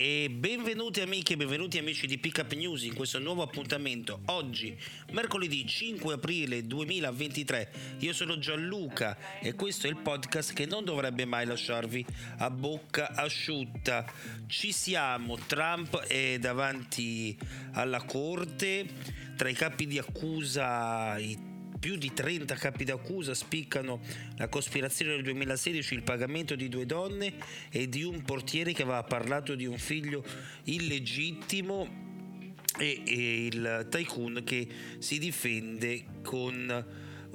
E benvenuti amiche e benvenuti amici di Pickup News in questo nuovo appuntamento. Oggi, mercoledì 5 aprile 2023, io sono Gianluca e questo è il podcast che non dovrebbe mai lasciarvi a bocca asciutta. Ci siamo, Trump è davanti alla corte, tra i capi di accusa i più di 30 capi d'accusa spiccano la cospirazione del 2016, il pagamento di due donne e di un portiere che aveva parlato di un figlio illegittimo e, e il tycoon che si difende con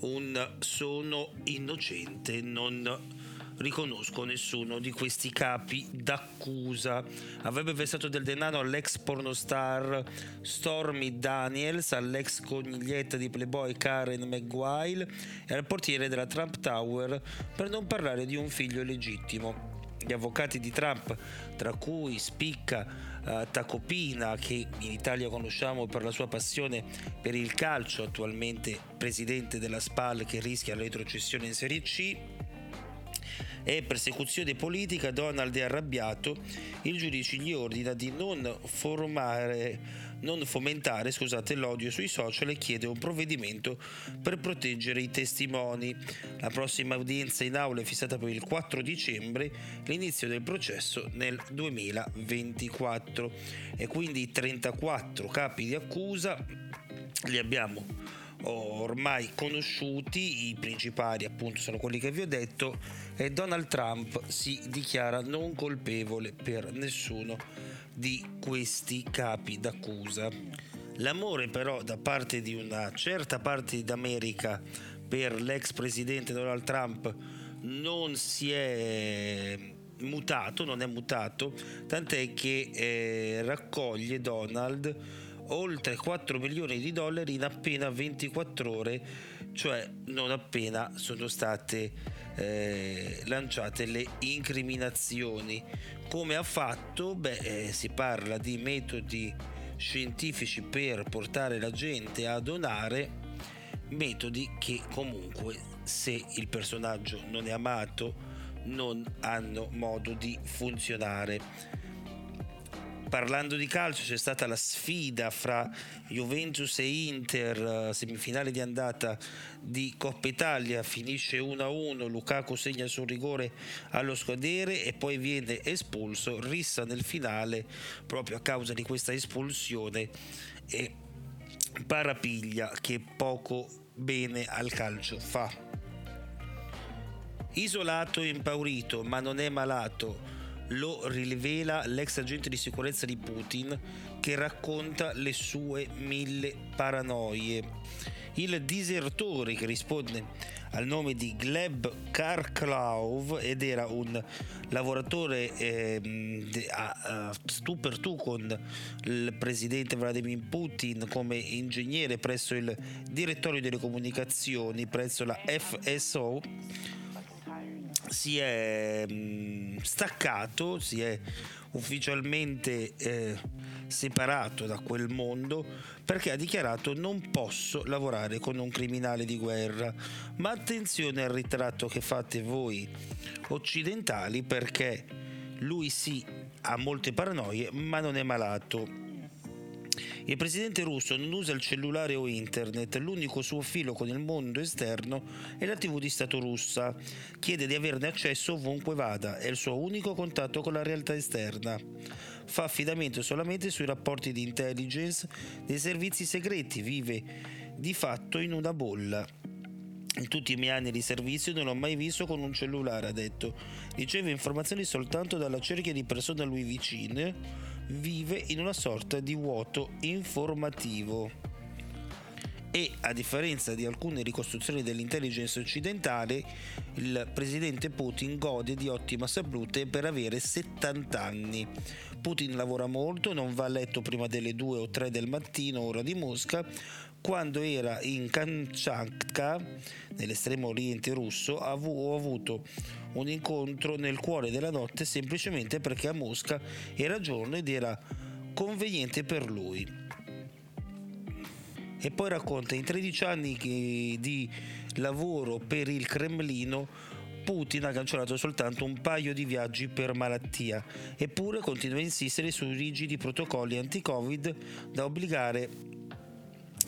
un sono innocente, non riconosco nessuno di questi capi d'accusa. Avrebbe versato del denaro all'ex pornostar Stormy Daniels, all'ex coniglietta di Playboy Karen McGuire e al portiere della Trump Tower per non parlare di un figlio legittimo. Gli avvocati di Trump, tra cui spicca uh, Tacopina, che in Italia conosciamo per la sua passione per il calcio, attualmente presidente della SPAL che rischia la retrocessione in Serie C, e persecuzione politica Donald è arrabbiato, il giudice gli ordina di non, formare, non fomentare scusate, l'odio sui social e chiede un provvedimento per proteggere i testimoni. La prossima udienza in aula è fissata per il 4 dicembre, l'inizio del processo nel 2024 e quindi i 34 capi di accusa li abbiamo ormai conosciuti, i principali appunto sono quelli che vi ho detto, e Donald Trump si dichiara non colpevole per nessuno di questi capi d'accusa. L'amore però da parte di una certa parte d'America per l'ex presidente Donald Trump non si è mutato, non è mutato, tant'è che eh, raccoglie Donald oltre 4 milioni di dollari in appena 24 ore, cioè non appena sono state eh, lanciate le incriminazioni. Come ha fatto? Beh, eh, si parla di metodi scientifici per portare la gente a donare, metodi che comunque se il personaggio non è amato non hanno modo di funzionare parlando di calcio c'è stata la sfida fra Juventus e Inter, semifinale di andata di Coppa Italia, finisce 1-1, Lukaku segna sul rigore allo scadere e poi viene espulso, rissa nel finale proprio a causa di questa espulsione e parapiglia che poco bene al calcio fa. Isolato e impaurito, ma non è malato, lo rivela l'ex agente di sicurezza di Putin che racconta le sue mille paranoie. Il disertore che risponde al nome di Gleb Karklov ed era un lavoratore eh, a, a, tu per tu con il presidente Vladimir Putin come ingegnere presso il direttorio delle comunicazioni presso la FSO si è mh, staccato, si è ufficialmente eh, separato da quel mondo perché ha dichiarato non posso lavorare con un criminale di guerra. Ma attenzione al ritratto che fate voi occidentali perché lui sì ha molte paranoie ma non è malato. Il presidente russo non usa il cellulare o internet, l'unico suo filo con il mondo esterno è la TV di Stato russa. Chiede di averne accesso ovunque vada, è il suo unico contatto con la realtà esterna. Fa affidamento solamente sui rapporti di intelligence dei servizi segreti, vive di fatto in una bolla. In tutti i miei anni di servizio non l'ho mai visto con un cellulare, ha detto. Riceve informazioni soltanto dalla cerchia di persone a lui vicine. Vive in una sorta di vuoto informativo. E a differenza di alcune ricostruzioni dell'intelligence occidentale, il presidente Putin gode di ottima salute per avere 70 anni. Putin lavora molto, non va a letto prima delle 2 o 3 del mattino, ora di Mosca, quando era in Kamchatka, nell'estremo oriente russo, ho avuto un incontro nel cuore della notte semplicemente perché a Mosca era giorno ed era conveniente per lui. E poi racconta in 13 anni di lavoro per il Cremlino Putin ha cancellato soltanto un paio di viaggi per malattia, eppure continua a insistere sui rigidi protocolli anti-Covid da obbligare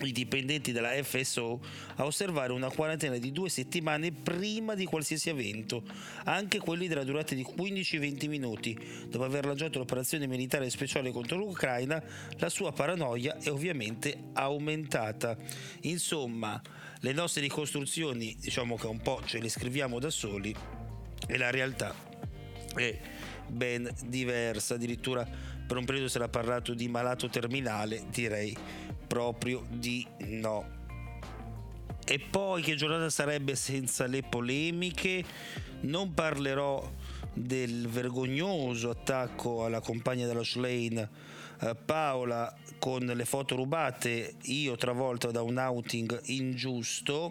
i dipendenti della FSO a osservare una quarantena di due settimane prima di qualsiasi evento, anche quelli della durata di 15-20 minuti. Dopo aver lanciato l'operazione militare speciale contro l'Ucraina, la sua paranoia è ovviamente aumentata. Insomma, le nostre ricostruzioni, diciamo che un po' ce le scriviamo da soli, e la realtà è ben diversa. Addirittura per un periodo si era parlato di malato terminale, direi proprio di no. E poi che giornata sarebbe senza le polemiche? Non parlerò del vergognoso attacco alla compagna della Schlein eh, Paola con le foto rubate, io travolta da un outing ingiusto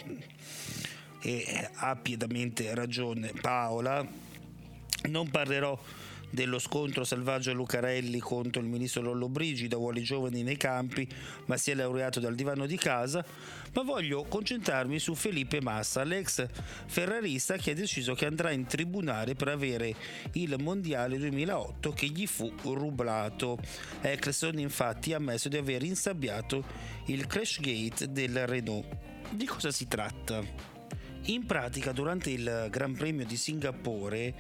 e ha pienamente ragione Paola. Non parlerò dello scontro selvaggio Lucarelli contro il ministro Lollobrigida, vuole i giovani nei campi, ma si è laureato dal divano di casa, ma voglio concentrarmi su Felipe Massa, l'ex ferrarista che ha deciso che andrà in tribunale per avere il mondiale 2008 che gli fu rubato. Eccleston infatti ha ammesso di aver insabbiato il crash gate del Renault. Di cosa si tratta? In pratica, durante il Gran Premio di Singapore,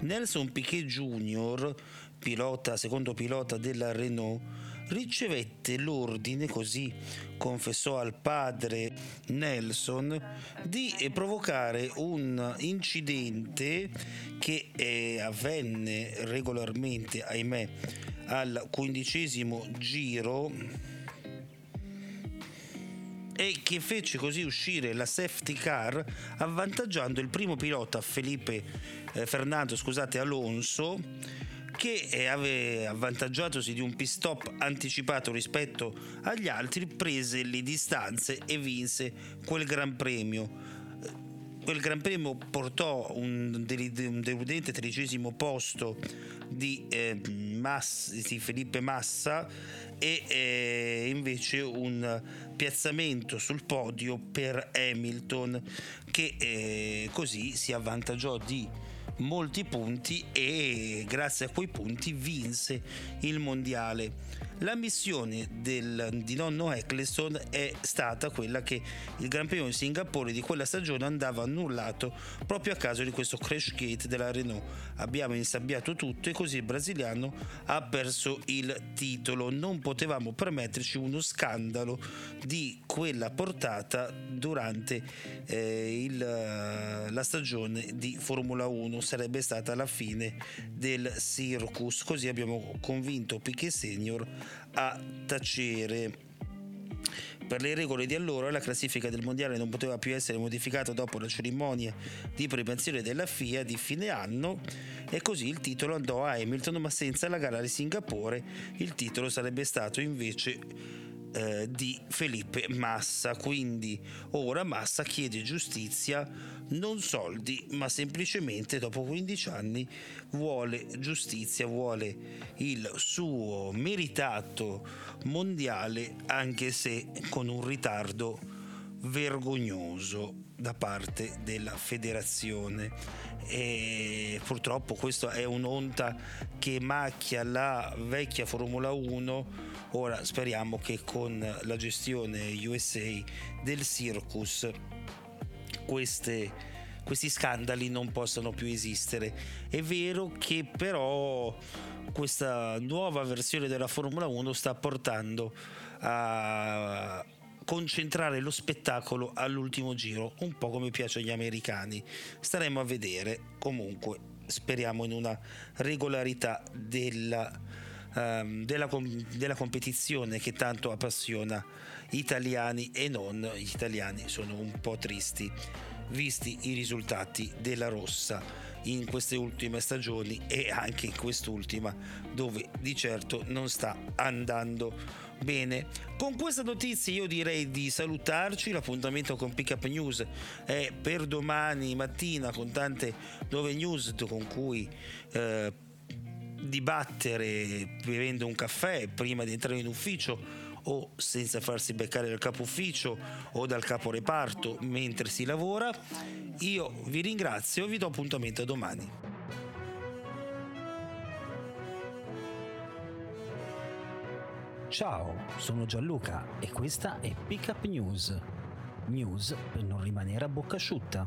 Nelson Piquet Jr., pilota, secondo pilota della Renault, ricevette l'ordine, così confessò al padre Nelson, di provocare un incidente che eh, avvenne regolarmente, ahimè, al quindicesimo giro e che fece così uscire la safety car avvantaggiando il primo pilota Felipe eh, Fernando scusate, Alonso che eh, aveva avvantaggiatosi di un pit stop anticipato rispetto agli altri, prese le distanze e vinse quel Gran Premio quel Gran Premio portò un, deludente tredicesimo posto di, eh, Massa, di Felipe Massa e eh, invece un piazzamento sul podio per Hamilton che eh, così si avvantaggiò di molti punti e grazie a quei punti vinse il mondiale. La missione del, di nonno Eccleston è stata quella che il Gran Premio di Singapore di quella stagione andava annullato proprio a causa di questo crash gate della Renault. Abbiamo insabbiato tutto e così il brasiliano ha perso il titolo. Non potevamo permetterci uno scandalo di quella portata durante eh, il, la stagione di Formula 1. Sarebbe stata la fine del circus. Così abbiamo convinto Piquet Senior a tacere. Per le regole di allora la classifica del mondiale non poteva più essere modificata dopo la cerimonia di prevenzione della FIA di fine anno e così il titolo andò a Hamilton ma senza la gara di Singapore il titolo sarebbe stato invece eh, di Felipe Massa. Quindi ora Massa chiede giustizia, non soldi, ma semplicemente dopo 15 anni vuole giustizia, vuole il suo meritato mondiale, anche se con un ritardo vergognoso da parte della federazione e purtroppo questa è un'onta che macchia la vecchia Formula 1 Ora speriamo che con la gestione USA del circus queste, questi scandali non possano più esistere. È vero che però questa nuova versione della Formula 1 sta portando a concentrare lo spettacolo all'ultimo giro, un po' come piace agli americani. Staremo a vedere, comunque speriamo in una regolarità della, um, della, della competizione che tanto appassiona italiani e non. Gli italiani sono un po' tristi visti i risultati della rossa in queste ultime stagioni e anche in quest'ultima dove di certo non sta andando Bene, con questa notizia io direi di salutarci, l'appuntamento con Pickup News è per domani mattina con tante nuove news con cui eh, dibattere bevendo un caffè prima di entrare in ufficio o senza farsi beccare dal capo ufficio o dal capo reparto mentre si lavora. Io vi ringrazio e vi do appuntamento a domani. Ciao, sono Gianluca e questa è Pickup News. News per non rimanere a bocca asciutta.